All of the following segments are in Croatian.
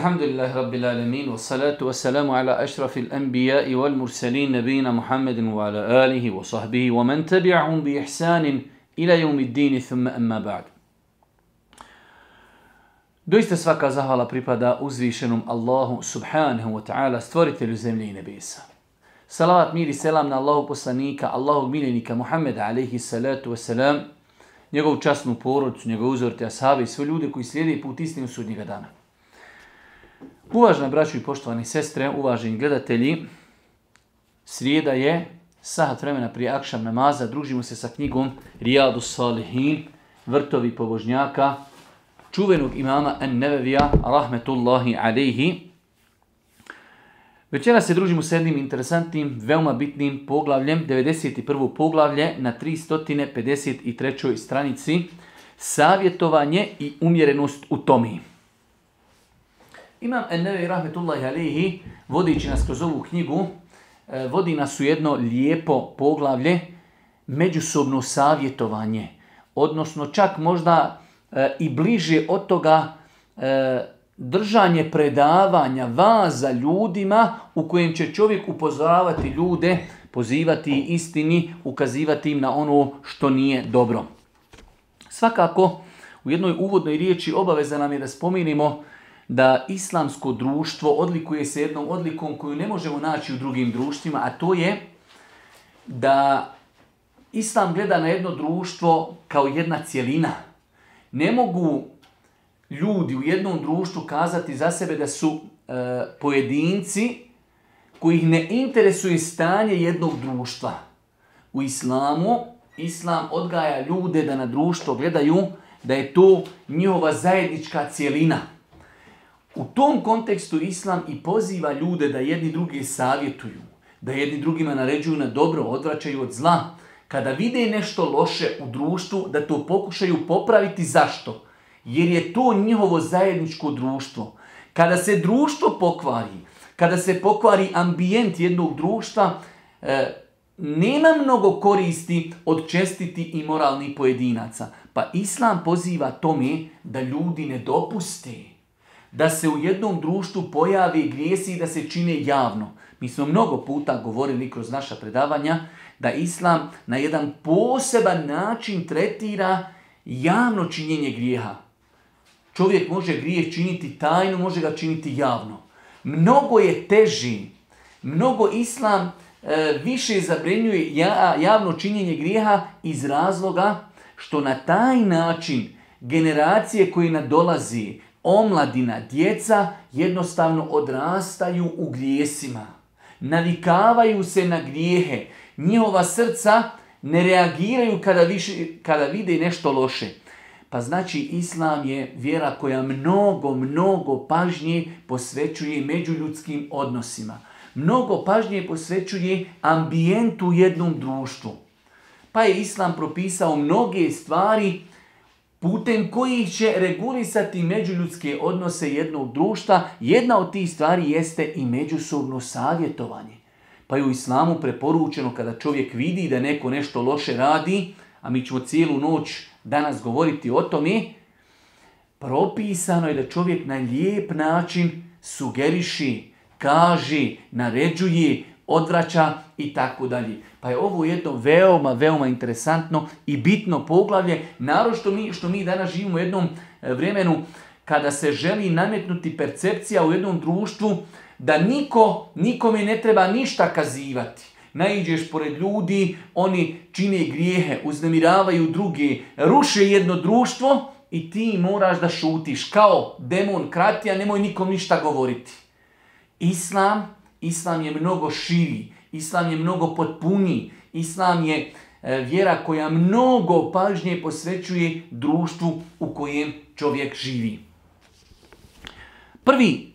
الحمد لله رب العالمين salatu والسلام على ala ašrafil والمرسلين نبينا محمد وعلى Muhammedin وصحبه ومن تبعهم wa sahbihi يوم الدين ثم bi بعد ila yawmiddini. Doista svaka zahvala pripada uzvišenom Allahu subhanahu wa ta'ala stvoritelju zemlje i nebesa. Salavat mir i selam na Allahu poslanika, Allahog miljenika Muhammeda alaihi salatu wa salam, njegovu časnu porodcu, njegov uzor te ashabi i sve ljude koji slijede put istinu sudnjega dana. Uvažena braću i poštovani sestre, uvaženi gledatelji, srijeda je sahat vremena prije akšam namaza, družimo se sa knjigom Rijadu Salihin, vrtovi pobožnjaka, čuvenog imama En-Nevevija, rahmetullahi alaihi. Večera se družimo s jednim interesantnim, veoma bitnim poglavljem, 91. poglavlje na 353. stranici, savjetovanje i umjerenost u tomi. Imam En-Nevevi, rahmetullahi alaihi, vodići nas kroz ovu knjigu, e, vodi nas u jedno lijepo poglavlje, međusobno savjetovanje, odnosno čak možda e, i bliže od toga e, držanje predavanja vaza ljudima u kojem će čovjek upozoravati ljude, pozivati istini, ukazivati im na ono što nije dobro. Svakako, u jednoj uvodnoj riječi obaveza nam je da spominimo da islamsko društvo odlikuje se jednom odlikom koju ne možemo naći u drugim društvima, a to je da islam gleda na jedno društvo kao jedna cjelina. Ne mogu ljudi u jednom društvu kazati za sebe da su e, pojedinci ih ne interesuje stanje jednog društva. U islamu, islam odgaja ljude da na društvo gledaju da je to njihova zajednička cjelina. U tom kontekstu islam i poziva ljude da jedni drugi savjetuju, da jedni drugima naređuju na dobro, odvraćaju od zla. Kada vide nešto loše u društvu, da to pokušaju popraviti. Zašto? Jer je to njihovo zajedničko društvo. Kada se društvo pokvari, kada se pokvari ambijent jednog društva, e, nema mnogo koristi od čestiti i moralnih pojedinaca. Pa Islam poziva tome da ljudi ne dopuste da se u jednom društvu pojavi grijesi i da se čine javno. Mi smo mnogo puta govorili kroz naša predavanja da Islam na jedan poseban način tretira javno činjenje grijeha. Čovjek može grijeh činiti tajno, može ga činiti javno. Mnogo je teži, mnogo Islam e, više zabrenjuje javno činjenje grijeha iz razloga što na taj način generacije koje nadolazi, omladina, djeca jednostavno odrastaju u grijesima. Navikavaju se na grijehe. Njihova srca ne reagiraju kada, više, kada vide nešto loše. Pa znači islam je vjera koja mnogo, mnogo pažnje posvećuje međuljudskim odnosima. Mnogo pažnje posvećuje ambijentu jednom društvu. Pa je islam propisao mnoge stvari putem kojih će regulisati međuljudske odnose jednog društva, jedna od tih stvari jeste i međusobno savjetovanje. Pa je u islamu preporučeno kada čovjek vidi da neko nešto loše radi, a mi ćemo cijelu noć danas govoriti o tome, propisano je da čovjek na lijep način sugeriši, kaži, naređuje, odvraća i tako dalje. Pa je ovo jedno veoma, veoma interesantno i bitno poglavlje, naročito mi, što mi danas živimo u jednom e, vremenu kada se želi nametnuti percepcija u jednom društvu da niko, nikome ne treba ništa kazivati. Naiđeš pored ljudi, oni čine grijehe, uznemiravaju druge, ruše jedno društvo i ti moraš da šutiš kao demon kratija, nemoj nikom ništa govoriti. Islam Islam je mnogo širi, Islam je mnogo potpuniji, Islam je e, vjera koja mnogo pažnje posvećuje društvu u kojem čovjek živi. Prvi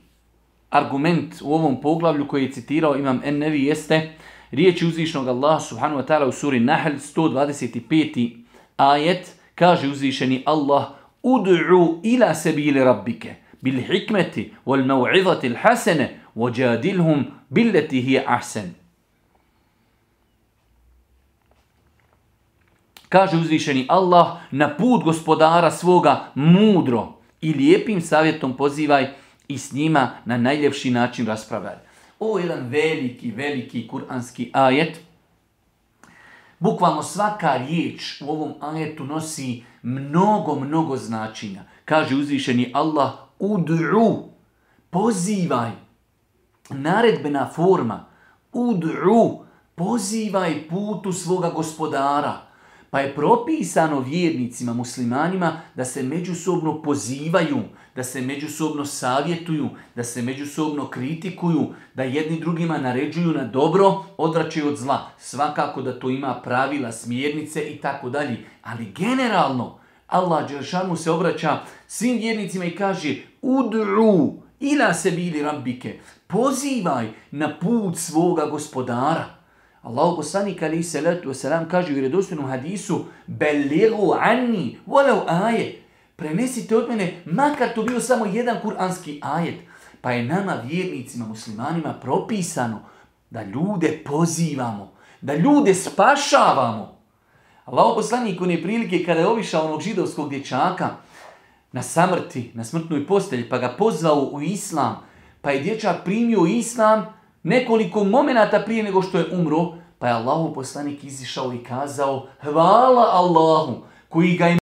argument u ovom poglavlju koji je citirao Imam Ennevi jeste riječi uzvišnog Allaha subhanahu wa ta'ala u suri Nahl 125. ajet kaže uzvišeni Allah ud'u ila sebili rabbike bil hikmeti wal mau'izati al hasene وَجَادِلْهُمْ بِلَّتِ هِيَ أَحْسَنُ Kaže uzvišeni Allah, na put gospodara svoga mudro i lijepim savjetom pozivaj, i s njima na najljepši način raspravljali. Ovo je jedan veliki, veliki kuranski ajet. Bukvalno svaka riječ u ovom ajetu nosi mnogo, mnogo značenja. Kaže uzvišeni Allah, udru, pozivaj, naredbena forma, udru, pozivaj putu svoga gospodara. Pa je propisano vjernicima, muslimanima, da se međusobno pozivaju, da se međusobno savjetuju, da se međusobno kritikuju, da jedni drugima naređuju na dobro, odvraćaju od zla. Svakako da to ima pravila, smjernice i tako dalje. Ali generalno, Allah Đeršanu se obraća svim vjernicima i kaže udru ila se bili rabbike, pozivaj na put svoga gospodara. Allahu poslanik ali se letu selam kaže u vjerodostojnom hadisu beligu anni walau aje. Prenesite od mene makar to bio samo jedan kuranski ajet. Pa je nama vjernicima, muslimanima propisano da ljude pozivamo, da ljude spašavamo. Allahu poslanik je prilike kada je obišao onog židovskog dječaka na samrti, na smrtnoj postelji, pa ga pozvao u islam, pa je dječak primio islam, nekoliko momenata prije nego što je umro, pa je Allahu poslanik izišao i kazao hvala Allahu koji ga je